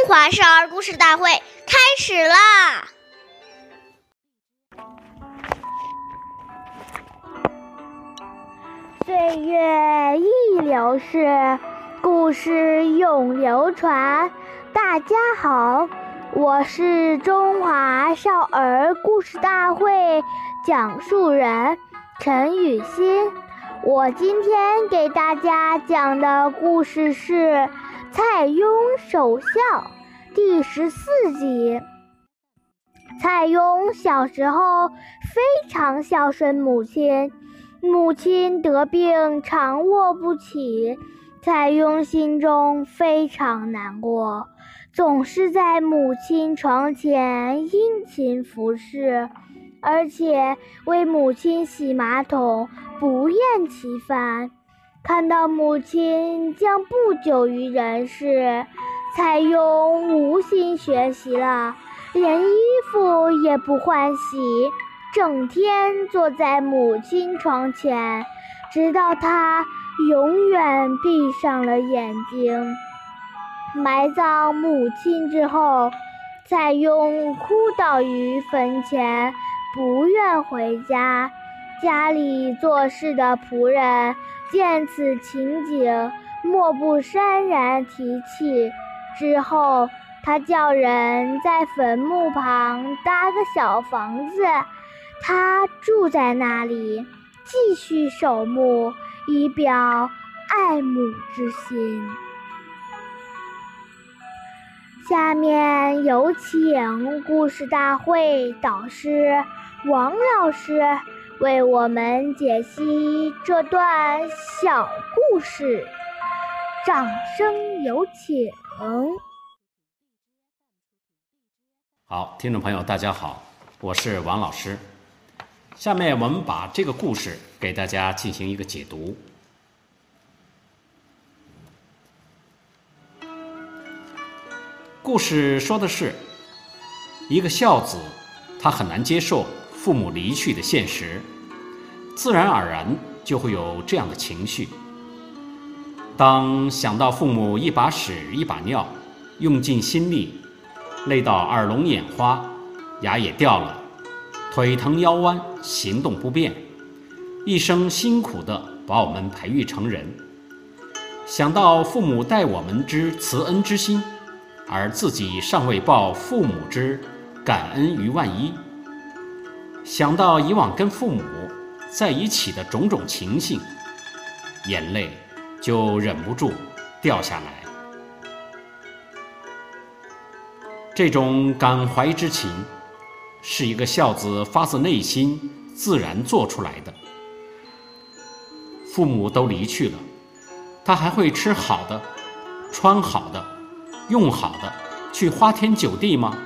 中华少儿故事大会开始啦！岁月易流逝，故事永流传。大家好，我是中华少儿故事大会讲述人陈雨欣。我今天给大家讲的故事是。蔡邕守孝第十四集。蔡邕小时候非常孝顺母亲，母亲得病常卧不起，蔡邕心中非常难过，总是在母亲床前殷勤服侍，而且为母亲洗马桶，不厌其烦。看到母亲将不久于人世，蔡邕无心学习了，连衣服也不换洗，整天坐在母亲床前，直到她永远闭上了眼睛。埋葬母亲之后，蔡邕哭倒于坟前，不愿回家。家里做事的仆人。见此情景，莫不潸然涕泣。之后，他叫人在坟墓旁搭个小房子，他住在那里，继续守墓，以表爱母之心。下面有请故事大会导师王老师。为我们解析这段小故事，掌声有请。好，听众朋友，大家好，我是王老师。下面我们把这个故事给大家进行一个解读。故事说的是一个孝子，他很难接受。父母离去的现实，自然而然就会有这样的情绪。当想到父母一把屎一把尿，用尽心力，累到耳聋眼花，牙也掉了，腿疼腰弯，行动不便，一生辛苦的把我们培育成人；想到父母待我们之慈恩之心，而自己尚未报父母之感恩于万一。想到以往跟父母在一起的种种情形，眼泪就忍不住掉下来。这种感怀之情，是一个孝子发自内心自然做出来的。父母都离去了，他还会吃好的、穿好的、用好的，去花天酒地吗？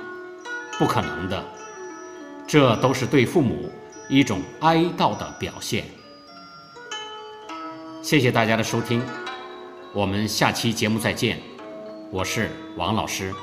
不可能的。这都是对父母一种哀悼的表现。谢谢大家的收听，我们下期节目再见。我是王老师。